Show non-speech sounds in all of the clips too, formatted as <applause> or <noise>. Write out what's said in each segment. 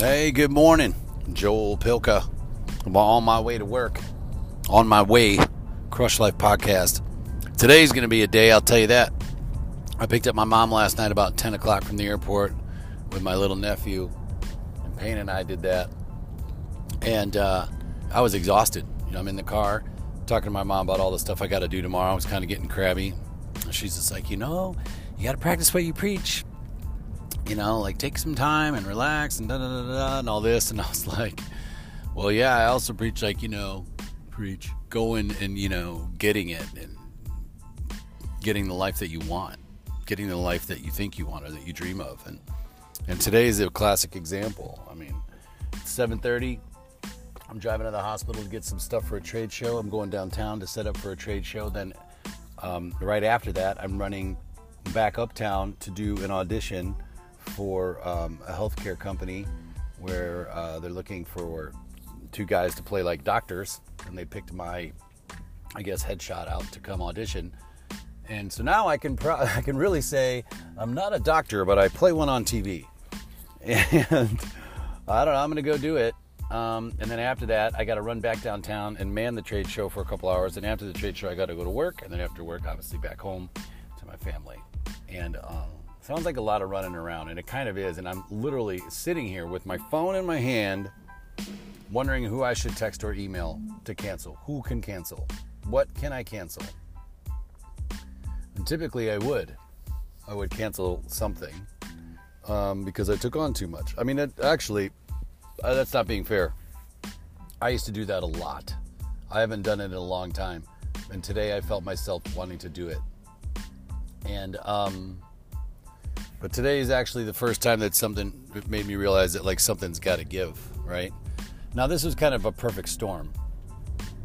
Hey, good morning. Joel Pilka. I'm on my way to work. On my way. Crush Life Podcast. Today's going to be a day, I'll tell you that. I picked up my mom last night about 10 o'clock from the airport with my little nephew. And Payne and I did that. And uh, I was exhausted. You know, I'm in the car talking to my mom about all the stuff I got to do tomorrow. I was kind of getting crabby. She's just like, you know, you got to practice what you preach you know, like take some time and relax and da da da da and all this. <laughs> And I was like, well, yeah, I also preach like, you know, preach going and, you know, getting it and getting the life that you want, getting the life that you think you want or that you dream of. And, and today is a classic example. I mean, 730. I'm driving to the hospital to get some stuff for a trade show. I'm going downtown to set up for a trade show. Then, um, right after that, I'm running back uptown to do an audition for um, a healthcare company where uh, they're looking for two guys to play like doctors, and they picked my, I guess, headshot out to come audition. And so now I can pro- <laughs> I can really say I'm not a doctor, but I play one on TV, <laughs> and I don't know. I'm gonna go do it. Um, and then after that, I got to run back downtown and man the trade show for a couple hours. And after the trade show, I got to go to work. And then after work, obviously back home to my family. And um, Sounds like a lot of running around, and it kind of is. And I'm literally sitting here with my phone in my hand, wondering who I should text or email to cancel. Who can cancel? What can I cancel? And typically I would. I would cancel something um, because I took on too much. I mean, it, actually, uh, that's not being fair. I used to do that a lot. I haven't done it in a long time. And today I felt myself wanting to do it. And, um, but today is actually the first time that something made me realize that like something's got to give, right? Now this was kind of a perfect storm.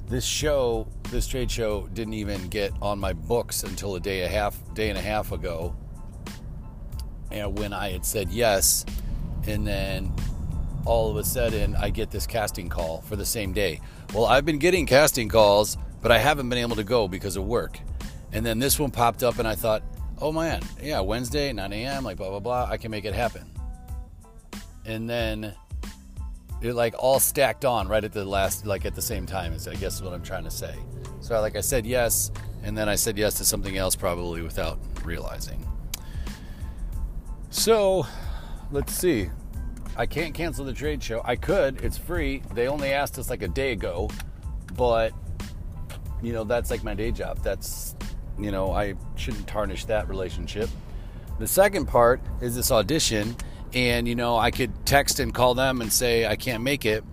This show, this trade show, didn't even get on my books until a day a half, day and a half ago, and when I had said yes, and then all of a sudden I get this casting call for the same day. Well, I've been getting casting calls, but I haven't been able to go because of work. And then this one popped up, and I thought, oh man, yeah, Wednesday, 9 a.m., like blah, blah, blah, I can make it happen. And then it like all stacked on right at the last, like at the same time, is I guess is what I'm trying to say. So, like I said yes, and then I said yes to something else probably without realizing. So, let's see. I can't cancel the trade show. I could, it's free. They only asked us like a day ago, but you know, that's like my day job. That's you know, I shouldn't tarnish that relationship. The second part is this audition, and you know, I could text and call them and say I can't make it,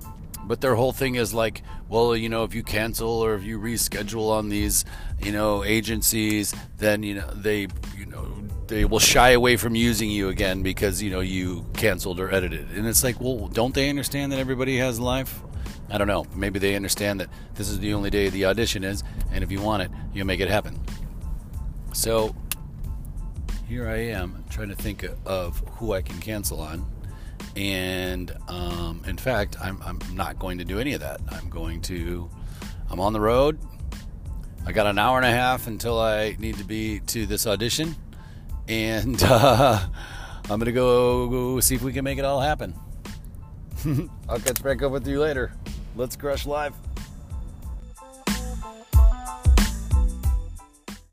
but their whole thing is like, well, you know, if you cancel or if you reschedule on these, you know, agencies, then you know they, you know, they will shy away from using you again because you know you canceled or edited. And it's like, well, don't they understand that everybody has life? I don't know. Maybe they understand that this is the only day the audition is, and if you want it, you make it happen. So here I am trying to think of who I can cancel on. And um, in fact, I'm, I'm not going to do any of that. I'm going to, I'm on the road. I got an hour and a half until I need to be to this audition. And <laughs> uh, I'm going to go, see if we can make it all happen. <laughs> I'll catch back up with you later. Let's crush live.